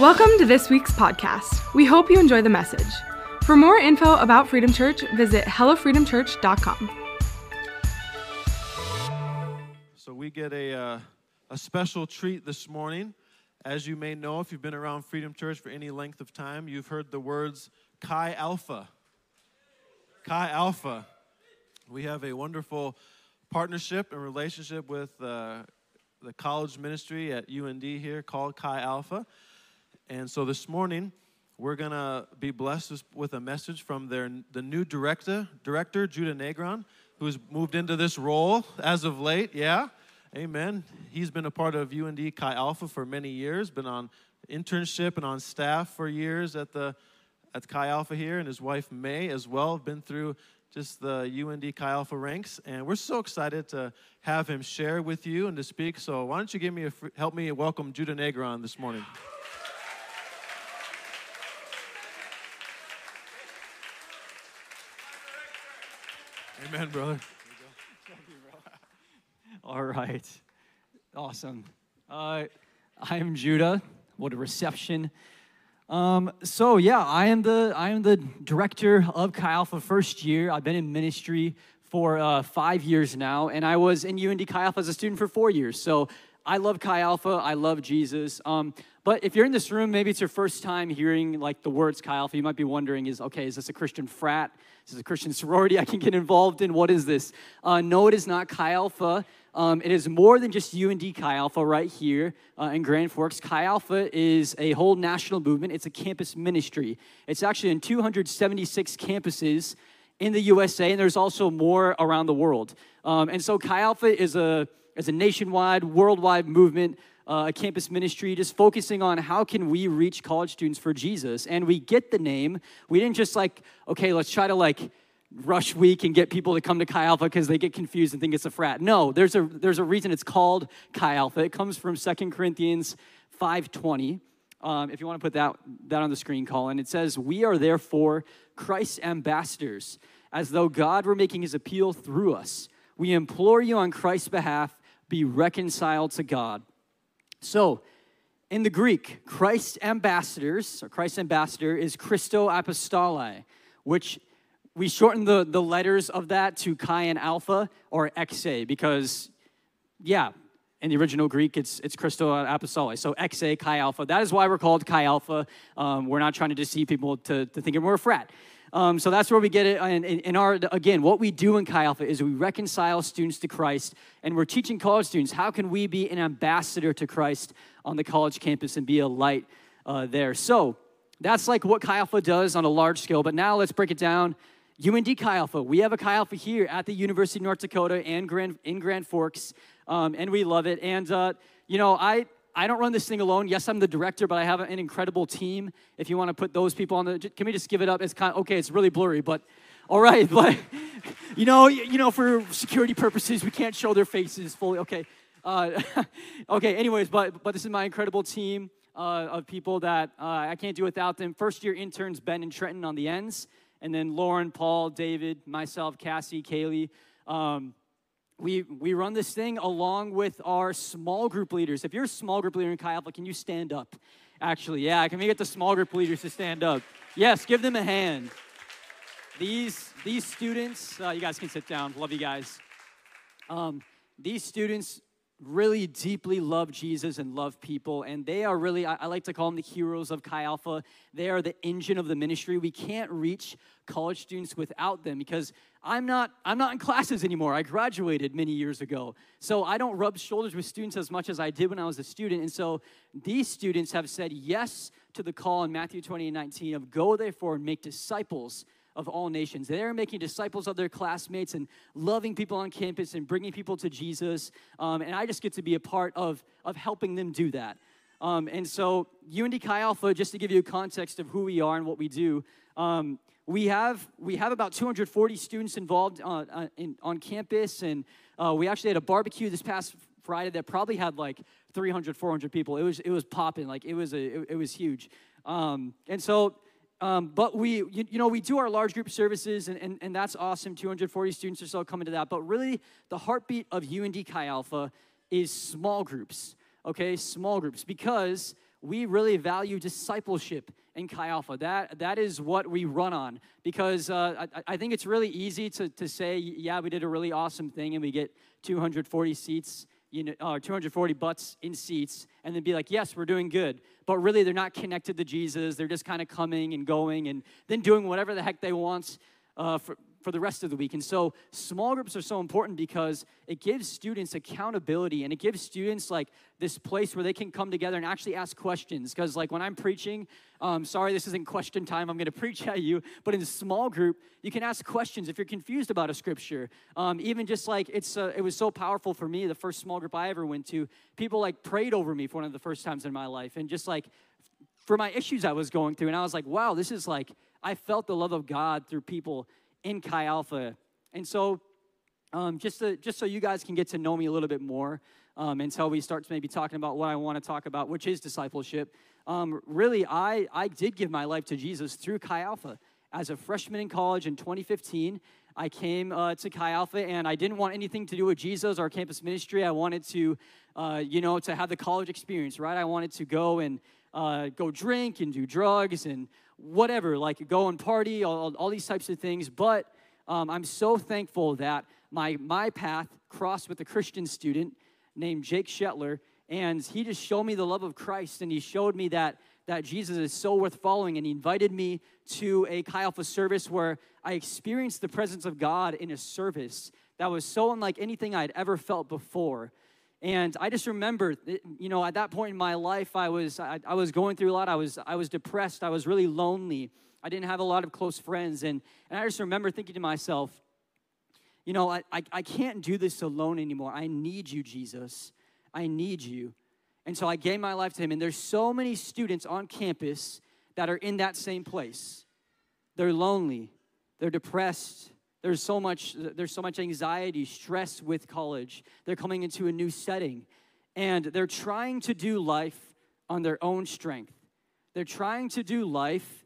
Welcome to this week's podcast. We hope you enjoy the message. For more info about Freedom Church, visit hellofreedomchurch.com. So we get a, uh, a special treat this morning. As you may know, if you've been around Freedom Church for any length of time, you've heard the words Chi Alpha. Chi Alpha. We have a wonderful partnership and relationship with uh, the college ministry at UND here called Chi Alpha. And so this morning, we're going to be blessed with a message from their, the new director, director, Judah Negron, who's moved into this role as of late. Yeah, amen. He's been a part of UND Chi Alpha for many years, been on internship and on staff for years at the at Chi Alpha here, and his wife May as well have been through just the UND Chi Alpha ranks, and we're so excited to have him share with you and to speak. So why don't you give me a help me welcome Judah Negron this morning. Amen, brother. All right. Awesome. Uh, I'm Judah. What a reception. Um, so yeah, I am the I am the director of Chi Alpha first year. I've been in ministry for uh, five years now, and I was in UND Chi Alpha as a student for four years. So I love Chi Alpha. I love Jesus. Um, but if you're in this room, maybe it's your first time hearing like the words Chi Alpha, you might be wondering, is okay, is this a Christian frat? Is this a Christian sorority I can get involved in? What is this? Uh, no, it is not Chi Alpha. Um, it is more than just UND Chi Alpha right here uh, in Grand Forks. Chi Alpha is a whole national movement. It's a campus ministry. It's actually in 276 campuses in the USA, and there's also more around the world. Um, and so Chi Alpha is a is a nationwide, worldwide movement, uh, a campus ministry, just focusing on how can we reach college students for Jesus. And we get the name. We didn't just like, okay, let's try to like rush week and get people to come to Chi Alpha because they get confused and think it's a frat. No, there's a there's a reason it's called Chi Alpha. It comes from Second Corinthians 5:20. Um, if you want to put that that on the screen, Colin, it says, "We are therefore Christ's ambassadors, as though God were making His appeal through us. We implore you on Christ's behalf." be reconciled to God. So, in the Greek, Christ's ambassadors, or Christ's ambassador is Christo Apostoli, which we shorten the, the letters of that to Chi and Alpha or Exe because, yeah, in the original Greek, it's, it's Christo Apostoli. So Exe, Chi Alpha. That is why we're called Chi Alpha. Um, we're not trying to deceive people to, to think we're a frat. Um, so that's where we get it. And in our, again, what we do in Chi Alpha is we reconcile students to Christ, and we're teaching college students how can we be an ambassador to Christ on the college campus and be a light uh, there. So that's like what Chi Alpha does on a large scale. But now let's break it down. UND Chi Alpha. We have a Chi Alpha here at the University of North Dakota and Grand, in Grand Forks, um, and we love it. And uh, you know, I I don't run this thing alone. Yes, I'm the director, but I have an incredible team. If you want to put those people on the, can we just give it up? It's kind of, okay, it's really blurry, but all right, but you know, you know, for security purposes, we can't show their faces fully. Okay, uh, okay. Anyways, but but this is my incredible team uh, of people that uh, I can't do without them. First year interns Ben and Trenton on the ends, and then Lauren, Paul, David, myself, Cassie, Kaylee. Um, we, we run this thing along with our small group leaders. If you're a small group leader in Chi Alpha, can you stand up? Actually, yeah, can we get the small group leaders to stand up? Yes, give them a hand. These, these students, uh, you guys can sit down. Love you guys. Um, these students really deeply love Jesus and love people. And they are really, I, I, like to call them the heroes of Chi Alpha. They are the engine of the ministry. We can't reach college students without them because I'm not, I'm not in classes anymore. I graduated many years ago. So I don't rub shoulders with students as much as I did when I was a student. And so these students have said yes to the call in Matthew 28 19 of go therefore and make disciples of all nations. They're making disciples of their classmates and loving people on campus and bringing people to Jesus. Um, and I just get to be a part of, of helping them do that. Um, and so, UND Chi Alpha, just to give you a context of who we are and what we do, um, we have we have about 240 students involved on, uh, uh, on campus, and uh, we actually had a barbecue this past Friday that probably had like 300, 400 people. It was it was popping, like it was a it, it was huge. Um, and so um, but we, you, you, know, we do our large group services, and, and, and that's awesome. 240 students or so coming to that. But really, the heartbeat of UND Chi Alpha is small groups, okay? Small groups. Because we really value discipleship in Chi Alpha. That, that is what we run on because uh, I, I think it's really easy to, to say, yeah, we did a really awesome thing and we get 240 seats, you know, uh, 240 butts in seats, and then be like, yes, we're doing good. But really, they're not connected to Jesus. They're just kind of coming and going and then doing whatever the heck they want uh, for, for the rest of the week. And so small groups are so important because it gives students accountability and it gives students like this place where they can come together and actually ask questions. Because like when I'm preaching, um, sorry, this isn't question time. I'm going to preach at you. But in a small group, you can ask questions if you're confused about a scripture. Um, even just like it's, uh, it was so powerful for me. The first small group I ever went to, people like prayed over me for one of the first times in my life, and just like for my issues I was going through. And I was like, wow, this is like I felt the love of God through people in Chi Alpha. And so, um, just, to, just so you guys can get to know me a little bit more um, until we start maybe talking about what I want to talk about, which is discipleship. Um, really, I, I did give my life to Jesus through Chi Alpha. As a freshman in college in 2015, I came uh, to Chi Alpha and I didn't want anything to do with Jesus or campus ministry. I wanted to, uh, you know, to have the college experience, right? I wanted to go and uh, go drink and do drugs and whatever, like go and party, all, all these types of things. But um, I'm so thankful that my, my path crossed with a Christian student named Jake Shetler, and he just showed me the love of Christ, and he showed me that, that Jesus is so worth following, and he invited me to a Chi Alpha service where I experienced the presence of God in a service that was so unlike anything I'd ever felt before. And I just remember, you know, at that point in my life, I was I, I, was going through a lot. I was I was depressed. I was really lonely. I didn't have a lot of close friends, and and I just remember thinking to myself, you know, I I, I can't do this alone anymore. I need you, Jesus. I need you. And so I gave my life to Him. And there's so many students on campus that are in that same place. They're lonely. They're depressed. There's so much, there's so much anxiety, stress with college. They're coming into a new setting and they're trying to do life on their own strength. They're trying to do life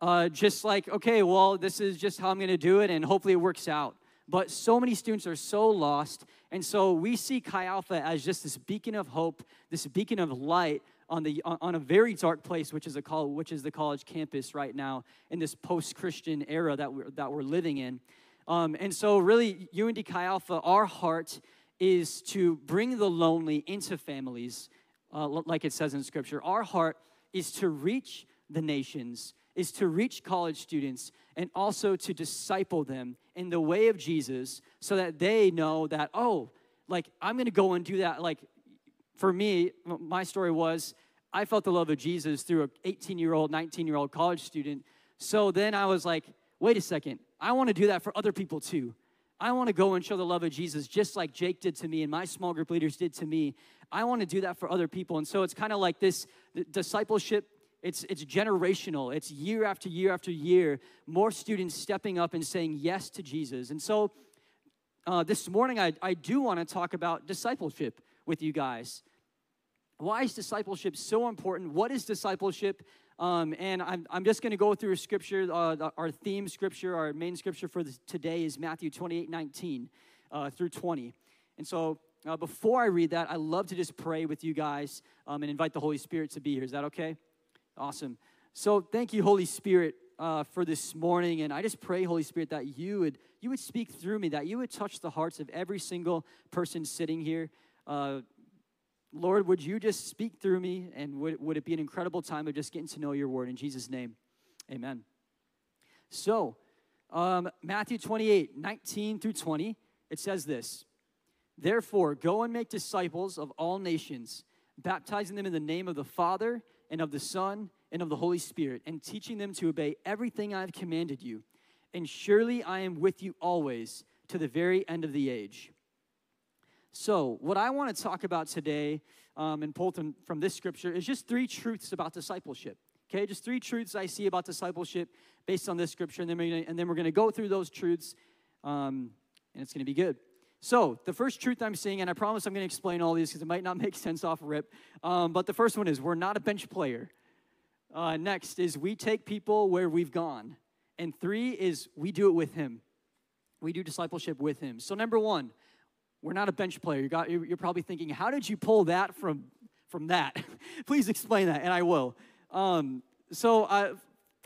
uh, just like, okay, well, this is just how I'm going to do it, and hopefully it works out. But so many students are so lost, and so we see Chi Alpha as just this beacon of hope, this beacon of light on, the, on a very dark place, which is, a call, which is the college campus right now in this post Christian era that we're, that we're living in. Um, and so, really, UND Chi Alpha, our heart is to bring the lonely into families, uh, like it says in Scripture. Our heart is to reach the nations, is to reach college students, and also to disciple them in the way of Jesus so that they know that, oh, like, I'm gonna go and do that. Like, for me, my story was I felt the love of Jesus through an 18 year old, 19 year old college student. So then I was like, wait a second, I want to do that for other people too. I want to go and show the love of Jesus just like Jake did to me and my small group leaders did to me. I want to do that for other people. And so it's kind of like this discipleship it's, it's generational. It's year after year after year, more students stepping up and saying yes to Jesus. And so uh, this morning, I, I do want to talk about discipleship with you guys. Why is discipleship so important? What is discipleship? Um, and I'm, I'm just going to go through a scripture. Uh, our theme scripture, our main scripture for today is Matthew 28 19 uh, through 20. And so uh, before I read that, I love to just pray with you guys um, and invite the Holy Spirit to be here. Is that okay? Awesome. So thank you, Holy Spirit, uh, for this morning. And I just pray, Holy Spirit, that you would you would speak through me, that you would touch the hearts of every single person sitting here. Uh, Lord, would you just speak through me and would, would it be an incredible time of just getting to know your word? In Jesus' name, amen. So, um, Matthew 28 19 through 20, it says this Therefore, go and make disciples of all nations, baptizing them in the name of the Father and of the Son and of the Holy Spirit, and teaching them to obey everything I've commanded you. And surely I am with you always to the very end of the age. So, what I want to talk about today um, and pull from, from this scripture is just three truths about discipleship. Okay, just three truths I see about discipleship based on this scripture, and then we're gonna, and then we're going to go through those truths, um, and it's going to be good. So, the first truth I'm seeing, and I promise I'm going to explain all these because it might not make sense off rip, um, but the first one is we're not a bench player. Uh, next is we take people where we've gone. And three is we do it with Him. We do discipleship with Him. So, number one, we're not a bench player. You got, you're probably thinking, how did you pull that from, from that. Please explain that, and I will. Um, so, uh,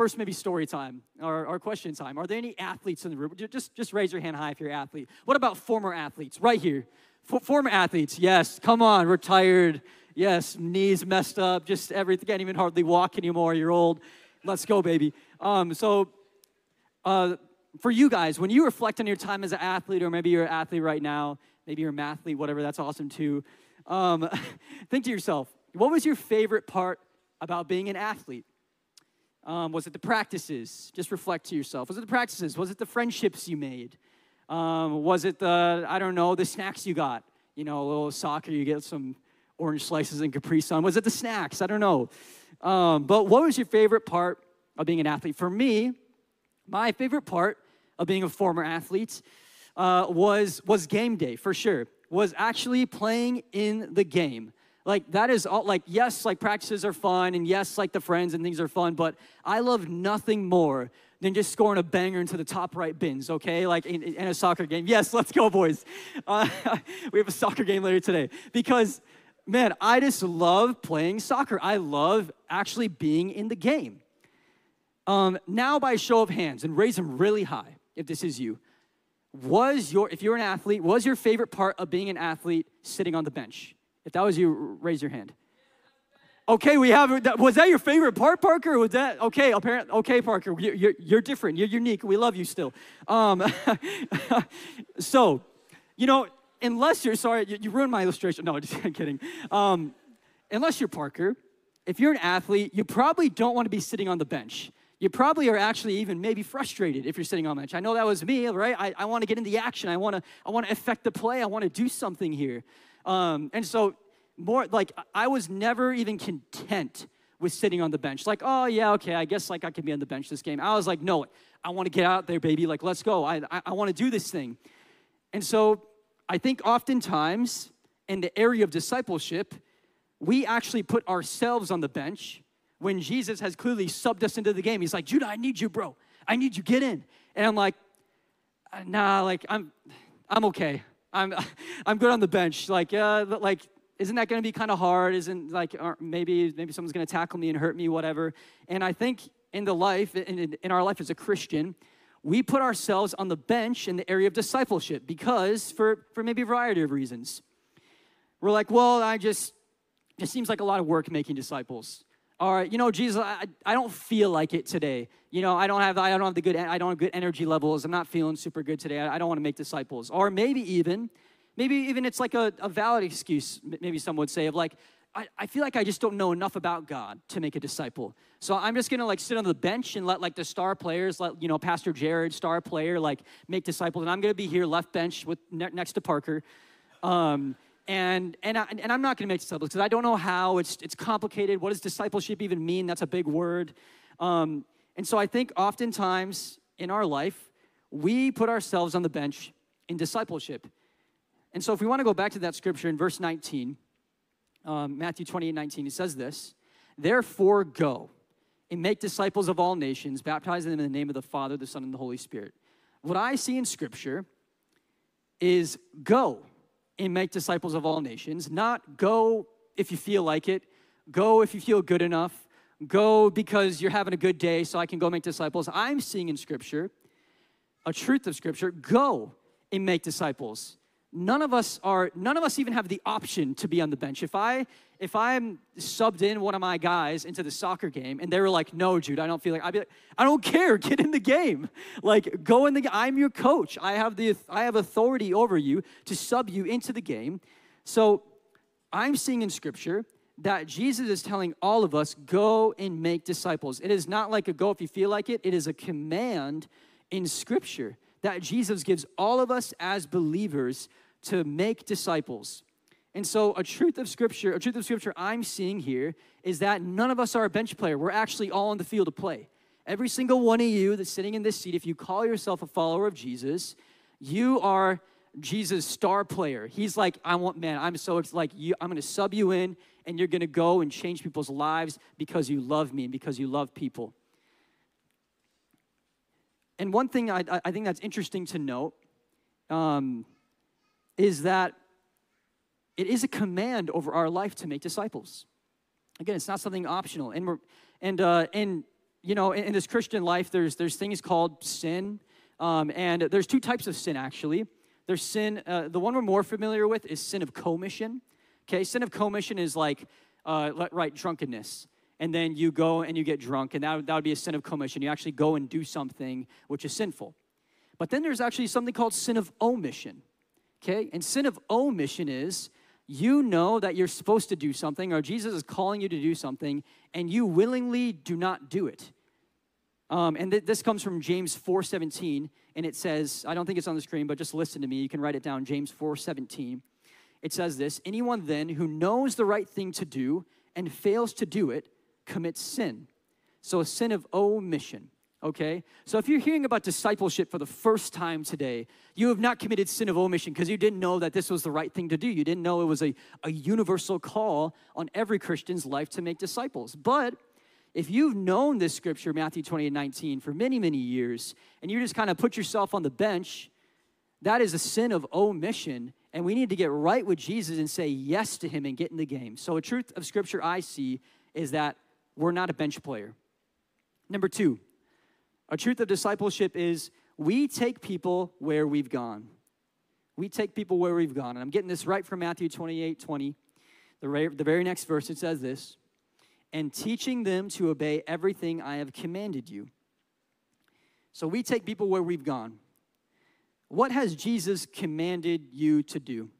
first, maybe story time or, or question time. Are there any athletes in the room? Just, just raise your hand high if you're an athlete. What about former athletes? Right here. Former athletes, yes. Come on, retired. Yes, knees messed up, just everything. Can't even hardly walk anymore. You're old. Let's go, baby. Um, so, uh, for you guys, when you reflect on your time as an athlete, or maybe you're an athlete right now, maybe you're a mathlete, whatever, that's awesome too. Um, think to yourself, what was your favorite part about being an athlete? Um, was it the practices? Just reflect to yourself. Was it the practices? Was it the friendships you made? Um, was it the, I don't know, the snacks you got? You know, a little soccer, you get some orange slices and Capri Sun. Was it the snacks? I don't know. Um, but what was your favorite part of being an athlete? For me, my favorite part of being a former athlete uh, was, was game day, for sure, was actually playing in the game. Like, that is all, like, yes, like practices are fun, and yes, like the friends and things are fun, but I love nothing more than just scoring a banger into the top right bins, okay? Like in, in a soccer game. Yes, let's go, boys. Uh, we have a soccer game later today because, man, I just love playing soccer. I love actually being in the game. Um, now, by show of hands, and raise them really high if this is you, was your, if you're an athlete, was your favorite part of being an athlete sitting on the bench? If that was you, raise your hand. Okay, we have, was that your favorite part, Parker? Was that, okay, apparently, okay, Parker, you're, you're, different, you're unique, we love you still. Um, so, you know, unless you're, sorry, you, you ruined my illustration. No, just I'm kidding. Um, unless you're Parker, if you're an athlete, you probably don't want to be sitting on the bench. You probably are actually even maybe frustrated if you're sitting on the bench. I know that was me, right? I, I want to get in the action. I want to I want to affect the play. I want to do something here. Um, and so more like I was never even content with sitting on the bench. Like, oh yeah, okay, I guess like I can be on the bench this game. I was like, no, I want to get out there, baby. Like, let's go. I I, I want to do this thing. And so I think oftentimes in the area of discipleship, we actually put ourselves on the bench when Jesus has clearly subbed us into the game. He's like, Judah, I need you, bro. I need you. Get in. And I'm like, nah, like I'm, I'm okay. I'm, I'm good on the bench. Like, uh, like, isn't that going to be kind of hard? Isn't like maybe maybe someone's going to tackle me and hurt me, whatever. And I think in the life, in, in our life as a Christian, we put ourselves on the bench in the area of discipleship because for for maybe a variety of reasons. We're like, well, I just it seems like a lot of work making disciples or you know jesus I, I don't feel like it today. You know i don't have i don't have the good i don't have good energy levels. I'm not feeling super good today. I, I don't want to make disciples. Or maybe even maybe even it's like a, a valid excuse maybe some would say of like I, I feel like i just don't know enough about god to make a disciple. So i'm just gonna like sit on the bench and let like the star players let you know pastor jared star player like make disciples. And i'm gonna be here left bench with ne- next to parker. Um, and and, I, and I'm not going to make disciples because I don't know how. It's it's complicated. What does discipleship even mean? That's a big word. Um, and so I think oftentimes in our life we put ourselves on the bench in discipleship. And so if we want to go back to that scripture in verse 19, um, Matthew 28, 19, it says this: Therefore go and make disciples of all nations, baptizing them in the name of the Father, the Son, and the Holy Spirit. What I see in scripture is go and make disciples of all nations, not go if you feel like it, go if you feel good enough, go because you're having a good day so I can go make disciples. I'm seeing in Scripture a truth of Scripture go and make disciples none of us are none of us even have the option to be on the bench. If i if i'm subbed in one of my guys into the soccer game and they were like no jude i don't feel like i'd be like i don't care get in the game. Like go in the i'm your coach. I have the i have authority over you to sub you into the game. So i'm seeing in scripture that jesus is telling all of us go and make disciples. It is not like a go if you feel like it. It is a command in scripture that Jesus gives all of us as believers to make disciples. And so, a truth of Scripture, a truth of Scripture I'm seeing here is that none of us are a bench player. We're actually all on the field to play. Every single one of you that's sitting in this seat, if you call yourself a follower of Jesus, you are Jesus' star player. He's like, I want, man, I'm so, it's like, you, I'm gonna sub you in and you're gonna go and change people's lives because you love me and because you love people. And one thing I, I think that's interesting to note um, is that it is a command over our life to make disciples. Again, it's not something optional. And we're and uh, and you know, in, in this Christian life, there's there's things called sin, um, and there's two types of sin actually. There's sin. Uh, the one we're more familiar with is sin of commission. Okay, sin of commission is like uh, right drunkenness and then you go and you get drunk, and that, that would be a sin of commission. You actually go and do something which is sinful. But then there's actually something called sin of omission. Okay? And sin of omission is you know that you're supposed to do something, or Jesus is calling you to do something, and you willingly do not do it. Um, and th- this comes from James 4:17, and it says, I don't think it's on the screen, but just listen to me. You can write it down. James 4:17. It says this: Anyone then who knows the right thing to do and fails to do it commits sin. So, a sin of omission. Okay? So, if you're hearing about discipleship for the first time today, you have not committed sin of omission because you didn't know that this was the right thing to do. You didn't know it was a, a universal call on every Christian's life to make disciples. But if you've known this scripture, Matthew 28 19, for many, many years, and you just kind of put yourself on the bench, that is a sin of omission. And we need to get right with Jesus and say yes to him and get in the game. So, a truth of scripture I see is that we're not a bench player. Number two, a truth of discipleship is we take people where we've gone. We take people where we've gone. And I'm getting this right from Matthew 28 20. The, the very next verse, it says this and teaching them to obey everything I have commanded you. So we take people where we've gone. What has Jesus commanded you to do?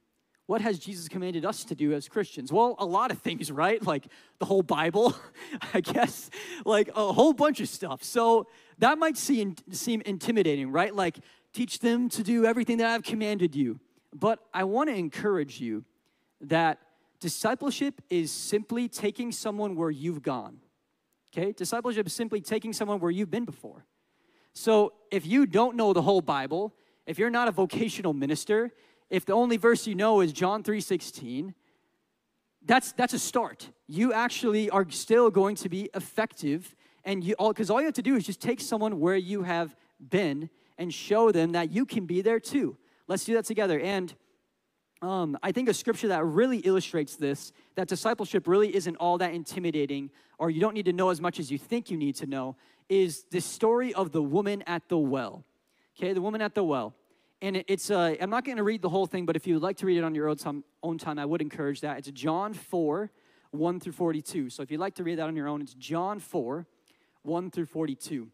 What has Jesus commanded us to do as Christians? Well, a lot of things, right? Like the whole Bible, I guess, like a whole bunch of stuff. So that might seem, seem intimidating, right? Like teach them to do everything that I've commanded you. But I want to encourage you that discipleship is simply taking someone where you've gone. Okay? Discipleship is simply taking someone where you've been before. So if you don't know the whole Bible, if you're not a vocational minister, if the only verse you know is John 3:16, that's that's a start. You actually are still going to be effective and you all because all you have to do is just take someone where you have been and show them that you can be there too. Let's do that together. And um, I think a scripture that really illustrates this that discipleship really isn't all that intimidating, or you don't need to know as much as you think you need to know, is the story of the woman at the well. Okay, the woman at the well and it's uh, i'm not going to read the whole thing but if you would like to read it on your own time, own time i would encourage that. It's john 4 1 through 42 so if you'd like to read that on your own it's john 4 1 through 42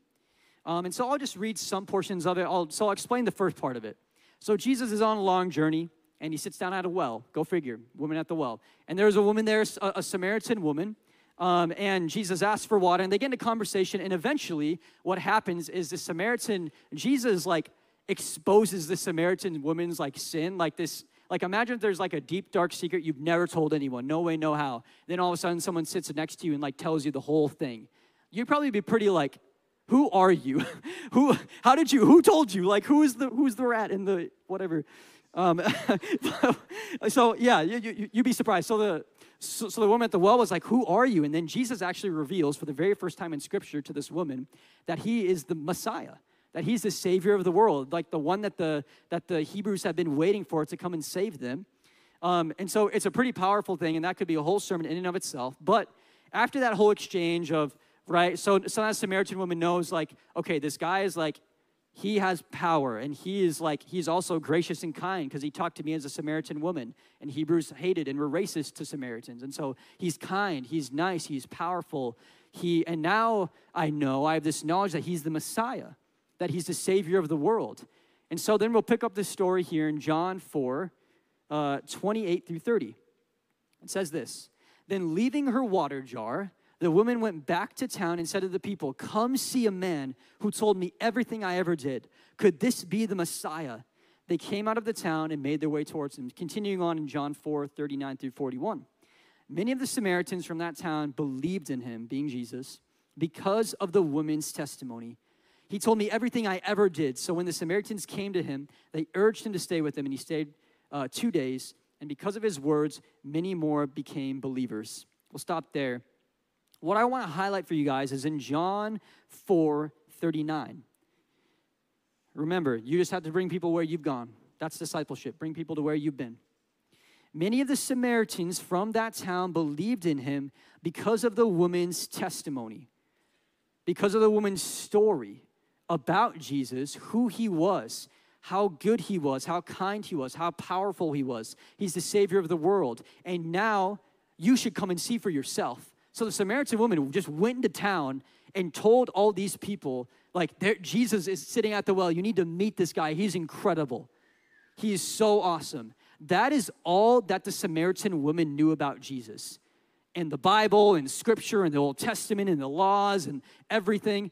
um, and so i'll just read some portions of it. I'll, so i'll explain the first part of it. So jesus is on a long journey and he sits down at a well. Go figure woman at the well. And there's a woman there a, a samaritan woman um, and Jesus asks for water, and they get into conversation. And eventually, what happens is the Samaritan, Jesus, like, exposes the Samaritan woman's like sin, like this. Like imagine if there's like a deep dark secret you've never told anyone, no way, no how. Then all of a sudden someone sits next to you and like tells you the whole thing. You'd probably be pretty like, who are you? who? How did you? Who told you? Like who is the who's the rat in the whatever? Um, so yeah, you, you, you'd be surprised. So the so, so, the woman at the well was like, Who are you? And then Jesus actually reveals for the very first time in scripture to this woman that he is the Messiah that he's the savior of the world, like the one that the that the Hebrews have been waiting for to come and save them. Um, and so it's a pretty powerful thing, and that could be a whole sermon in and of itself. But after that whole exchange of right, so so that Samaritan woman knows like, okay, this guy is like he has power and he is like he's also gracious and kind because he talked to me as a samaritan woman and hebrews hated and were racist to samaritans and so he's kind he's nice he's powerful he and now i know i have this knowledge that he's the messiah that he's the Savior of the world. And so then we'll pick up this story here in John 4 uh, 28 through 30. It says this Then leaving her water jar, the woman went back to town and said to the people, Come see a man who told me everything I ever did. Could this be the Messiah? They came out of the town and made their way towards him. Continuing on in John 4 39 through 41. Many of the Samaritans from that town believed in him, being Jesus, because of the woman's testimony. He told me everything I ever did. So when the Samaritans came to him, they urged him to stay with them, and he stayed uh, two days. And because of his words, many more became believers. We'll stop there. What I want to highlight for you guys is in John 4 39. Remember, you just have to bring people where you've gone. That's discipleship. Bring people to where you've been. Many of the Samaritans from that town believed in him because of the woman's testimony, because of the woman's story about Jesus, who he was, how good he was, how kind he was, how powerful he was. He's the Savior of the world. And now you should come and see for yourself. So the Samaritan woman just went into town and told all these people, like, Jesus is sitting at the well. You need to meet this guy. He's incredible. He is so awesome. That is all that the Samaritan woman knew about Jesus. And the Bible and scripture and the Old Testament and the laws and everything.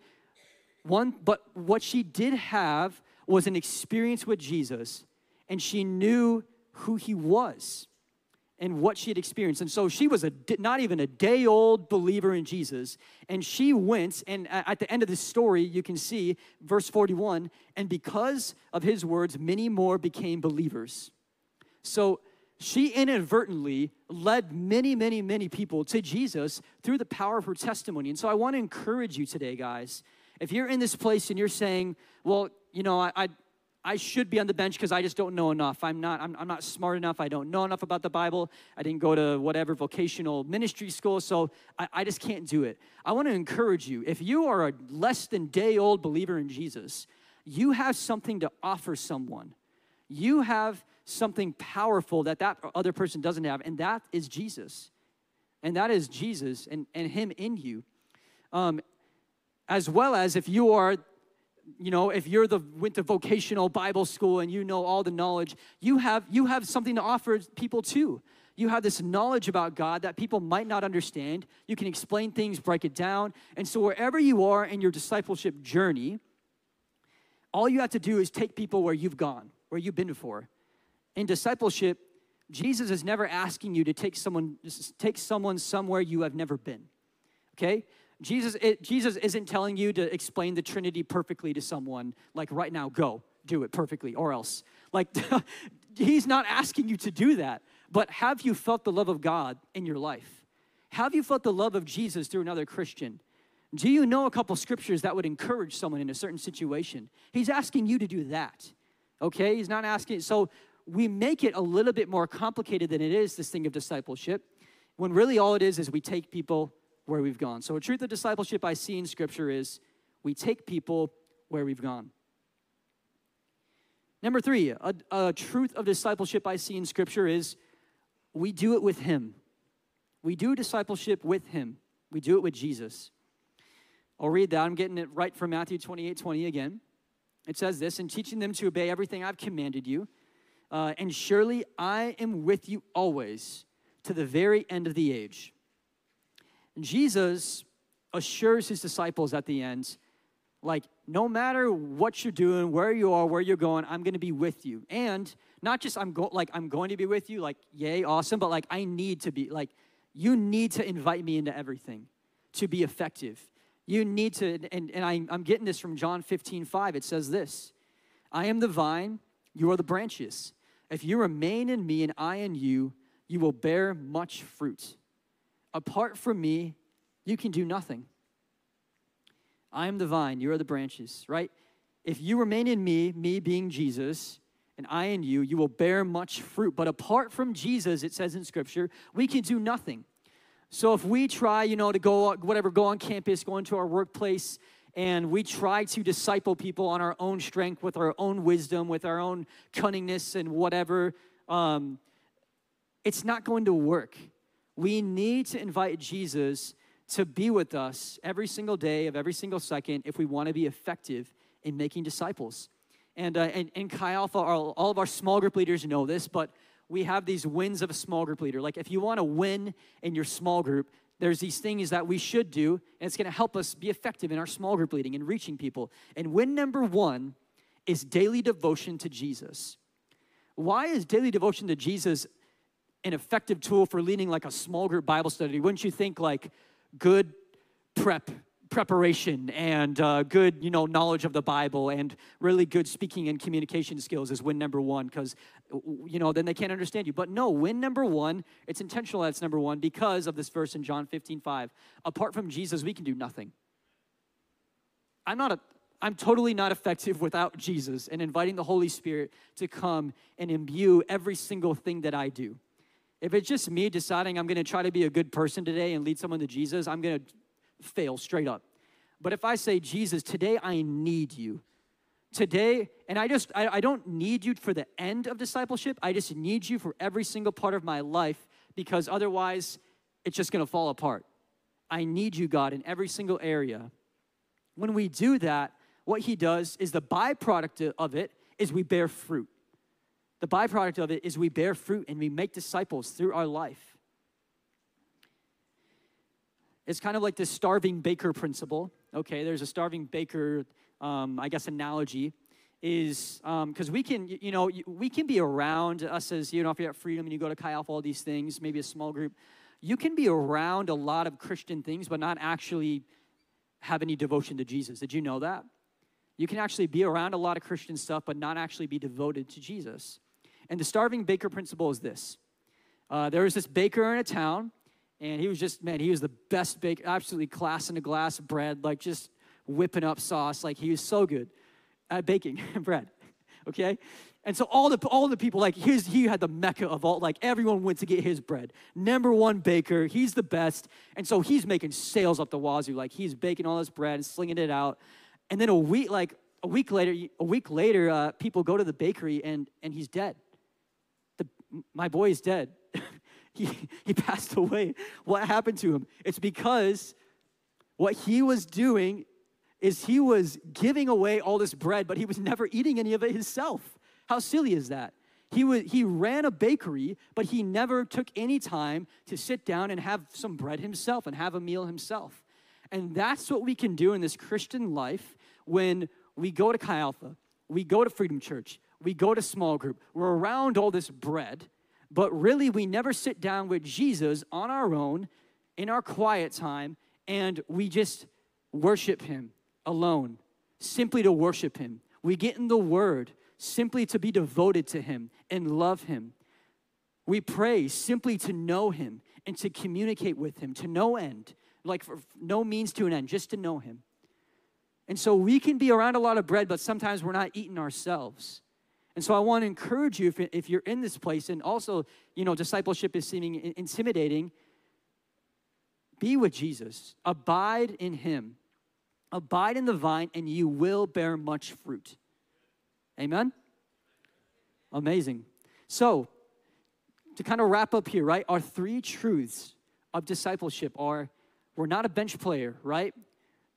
One, but what she did have was an experience with Jesus, and she knew who he was and what she had experienced. And so she was a not even a day old believer in Jesus. And she went, and at the end of this story, you can see verse 41 and because of his words, many more became believers. So she inadvertently led many, many, many people to Jesus through the power of her testimony. And so I want to encourage you today, guys, if you're in this place and you're saying, well, you know, I, I, I should be on the bench because I just don't know enough. I'm not, I'm, I'm not smart enough. I don't know enough about the Bible. I didn't go to whatever vocational ministry school, so I, I just can't do it. I want to encourage you if you are a less than day old believer in Jesus, you have something to offer someone. You have something powerful that that other person doesn't have, and that is Jesus. And that is Jesus and, and Him in you. Um, as well as if you are you know if you're the went to vocational bible school and you know all the knowledge you have you have something to offer people too. You have this knowledge about god that people might not understand. You can explain things break it down. And so wherever you are in your discipleship journey all you have to do is take people where you've gone where you've been before. In discipleship jesus is never asking you to take someone take someone somewhere you have never been okay Jesus, it, Jesus isn't telling you to explain the Trinity perfectly to someone, like right now, go, do it perfectly, or else. Like, he's not asking you to do that. But have you felt the love of God in your life? Have you felt the love of Jesus through another Christian? Do you know a couple scriptures that would encourage someone in a certain situation? He's asking you to do that. Okay? He's not asking. So we make it a little bit more complicated than it is, this thing of discipleship, when really all it is is we take people where we've gone. So, a truth of discipleship I see in Scripture is we take people where we've gone. Number three, a, a, truth of discipleship I see in Scripture is we do it with Him. We do discipleship with Him, we do it with Jesus. I'll read that. I'm getting it right from Matthew 28 20 again. It says this, and teaching them to obey everything I've commanded you. Uh, and surely I am with you always to the very end of the age. Jesus assures his disciples at the end, like, no matter what you're doing, where you are, where you're going, I'm going to be with you. And not just I'm go- like I'm going to be with you, like yay, awesome, but like I need to be like you need to invite me into everything to be effective. You need to, and, and I, I'm getting this from John 15, 5. It says this I am the vine, you are the branches. If you remain in me and I in you, you will bear much fruit. Apart from me, you can do nothing. I am the vine, you are the branches, right? If you remain in me, me being Jesus, and I in you, you will bear much fruit. But apart from Jesus, it says in Scripture, we can do nothing. So if we try, you know, to go, whatever, go on campus, go into our workplace, and we try to disciple people on our own strength, with our own wisdom, with our own cunningness, and whatever, um, it's not going to work. We need to invite Jesus to be with us every single day of every single second if we want to be effective in making disciples. And, uh, and, Chi Alpha, all, all of our small group leaders know this, but we have these wins of a small group leader. Like if you want to win in your small group, there's these things that we should do, and it's going to help us be effective in our small group leading and reaching people. And win number one is daily devotion to Jesus. Why is daily devotion to Jesus an effective tool for leading like a small group Bible study, wouldn't you think like good prep preparation and uh, good you know knowledge of the bible and really good speaking and communication skills is win number one? Because you know then they can't understand you. But no win number one it's intentional that's number one because of this verse in john 15 5 apart from jesus we can do nothing. I'm not a i'm totally not effective without jesus and inviting the holy spirit to come and imbue every single thing that i do If it's just me deciding I'm going to try to be a good person today and lead someone to Jesus, I'm going to fail straight up. But if I say, Jesus, today I need you, today, and I just, I, I don't need you for the end of discipleship, I just need you for every single part of my life because otherwise it's just gonna fall apart. I need you, God, in every single area. When we do that, what He does is the byproduct of it is we bear fruit. The byproduct of it is we bear fruit and we make disciples through our life. It's kind of like this starving baker principle. Okay, there's a starving baker, um, I guess, analogy is because um, we can, you know, we can be around us as, you know, if you're at Freedom and you go to Chi Alpha, all these things, maybe a small group, you can be around a lot of Christian things, but not actually have any devotion to Jesus. Did you know that? You can actually be around a lot of Christian stuff, but not actually be devoted to Jesus. And the starving baker principle is this uh, there was this baker in a town, and he was just, man, he was the best baker, absolutely class in a glass of bread, like just whipping up sauce. Like he was so good at baking bread. Okay? And so all the all the people like his he had the mecca of all like everyone went to get his bread. Number one baker, he's the best, and so he's making sales up the wazoo. Like he's baking all this bread and slinging it out. And then a week like a week later, a week later, uh, people go to the bakery and and he's dead. My boy is dead. he he passed away. What happened to him? It's because what he was doing is he was giving away all this bread, but he was never eating any of it himself. How silly is that? He, was, he ran a bakery, but he never took any time to sit down and have some bread himself and have a meal himself. And that's what we can do in this Christian life when we go to Chi Alpha, we go to Freedom Church, we go to small group, we're around all this bread, but really we never sit down with Jesus on our own in our quiet time and we just worship him alone, simply to worship Him. We get in the Word simply to be devoted to Him and love Him. We pray simply to know Him and to communicate with Him to no end, like no means to an end, just to know Him. And so we can be around a lot of bread, but sometimes we're not eating ourselves. And so I want to encourage you if, if you're in this place, and also, you know, discipleship is seeming intimidating, be with Jesus, abide in Him. Abide in the vine, and you will bear much fruit. Amen? Amazing. So, to kind of wrap up here, right? Our three truths of discipleship are we're not a bench player, right?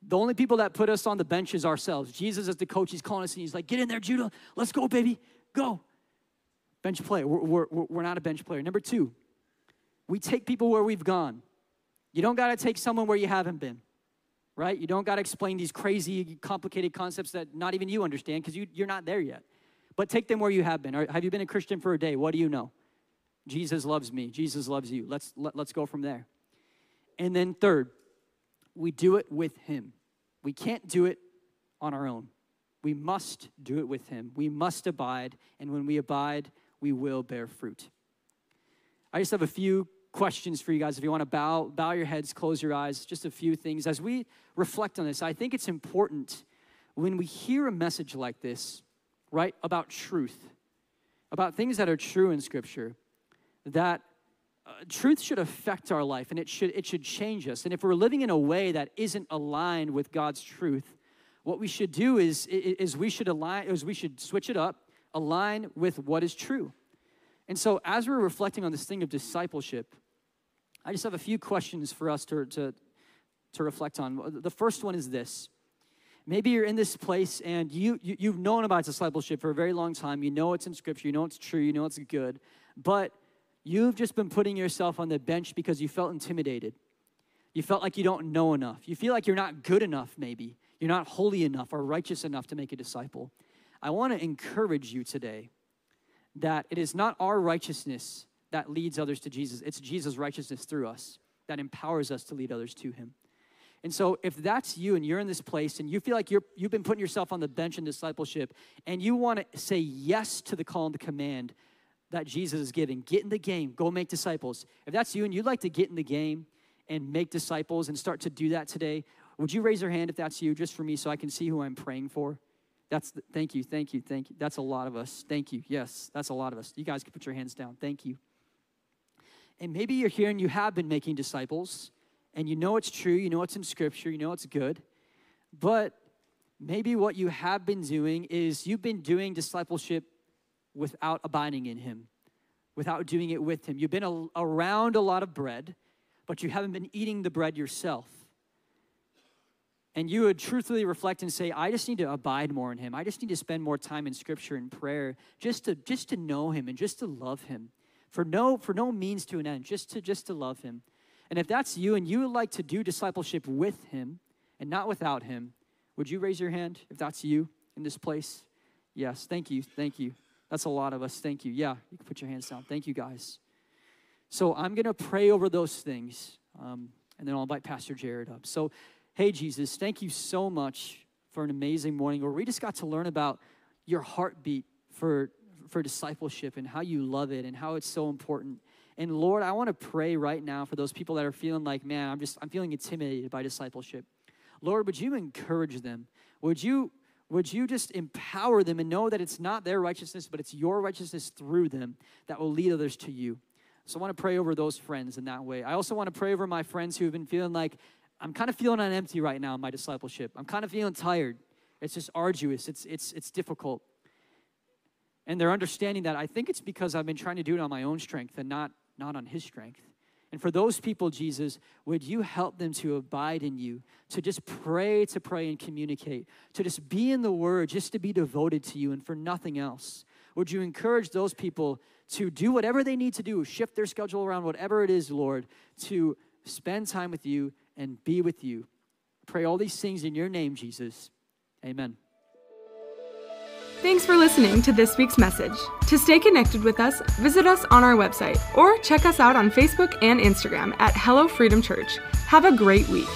The only people that put us on the bench is ourselves. Jesus, as the coach, he's calling us and he's like, Get in there, Judah. Let's go, baby. Go. Bench play. We're, we're, we're not a bench player. Number two, we take people where we've gone. You don't got to take someone where you haven't been right? You don't got to explain these crazy, complicated concepts that not even you understand because you, you're not there yet. But take them where you have been. Or have you been a Christian for a day? What do you know? Jesus loves me. Jesus loves you. Let's, let, let's go from there. And then, third, we do it with Him. We can't do it on our own. We must do it with Him. We must abide. And when we abide, we will bear fruit. I just have a few questions for you guys. If you want to bow, bow your heads, close your eyes, just a few things. As we reflect on this, I think it's important when we hear a message like this, right, about truth, about things that are true in Scripture, that uh, truth should affect our life and it should, it should change us. And if we're living in a way that isn't aligned with God's truth, what we should do is, is we should align, is we should switch it up, align with what is true. And so, as we're reflecting on this thing of discipleship, I just have a few questions for us to, to, to reflect on. The first one is this. Maybe you're in this place and you, you, you've known about discipleship for a very long time. You know it's in Scripture, you know it's true, you know it's good, but you've just been putting yourself on the bench because you felt intimidated. You felt like you don't know enough. You feel like you're not good enough, maybe. You're not holy enough or righteous enough to make a disciple. I want to encourage you today that it is not our righteousness that leads others to Jesus. It's Jesus' righteousness through us that empowers us to lead others to Him. And so, if that's you and you're in this place and you feel like you're, you've been putting yourself on the bench in discipleship and you want to say yes to the call and the command that Jesus is giving, get in the game, go make disciples. If that's you and you'd like to get in the game and make disciples and start to do that today, would you raise your hand if that's you, just for me, so I can see who I'm praying for? That's the, thank you, thank you, thank you. That's a lot of us. Thank you. Yes, that's a lot of us. You guys can put your hands down. Thank you. And maybe you're here and you have been making disciples, and you know it's true, you know it's in Scripture, you know it's good, but maybe what you have been doing is you've been doing discipleship without abiding in Him, without doing it with Him. You've been a, around a lot of bread, but you haven't been eating the bread yourself. And you would truthfully reflect and say, I just need to abide more in Him. I just need to spend more time in Scripture and prayer just to, just to know Him and just to love Him for no, for no means to an end, just to, just to love Him. And if that's you and you would like to do discipleship with Him and not without Him, would you raise your hand if that's you in this place? Yes, thank you, thank you. That's a lot of us. Thank you. Yeah, you can put your hands down. Thank you, guys. So I'm going to pray over those things, um, and then I'll invite Pastor Jared up. So, hey, Jesus, thank you so much for an amazing morning where we just got to learn about your heartbeat for, for discipleship and how you love it and how it's so important. And Lord, I want to pray right now for those people that are feeling like, man, I'm just, I'm feeling intimidated by discipleship. Lord, would you encourage them? Would you would you just empower them and know that it's not their righteousness, but it's your righteousness through them that will lead others to you? So I want to pray over those friends in that way. I also want to pray over my friends who have been feeling like, I'm kind of feeling on empty right now in my discipleship. I'm kind of feeling tired. It's just arduous, it's, it's, it's difficult. And they're understanding that I think it's because I've been trying to do it on my own strength and not, not on His strength. And for those people, Jesus, would you help them to abide in you, to just pray, to pray and communicate, to just be in the Word, just to be devoted to you and for nothing else? Would you encourage those people to do whatever they need to do, shift their schedule around, whatever it is, Lord, to spend time with you and be with you? Pray all these things in your name, Jesus. Amen. Thanks for listening to this week's message. To stay connected with us, visit us on our website or check us out on Facebook and Instagram at Hello Freedom Church. Have a great week.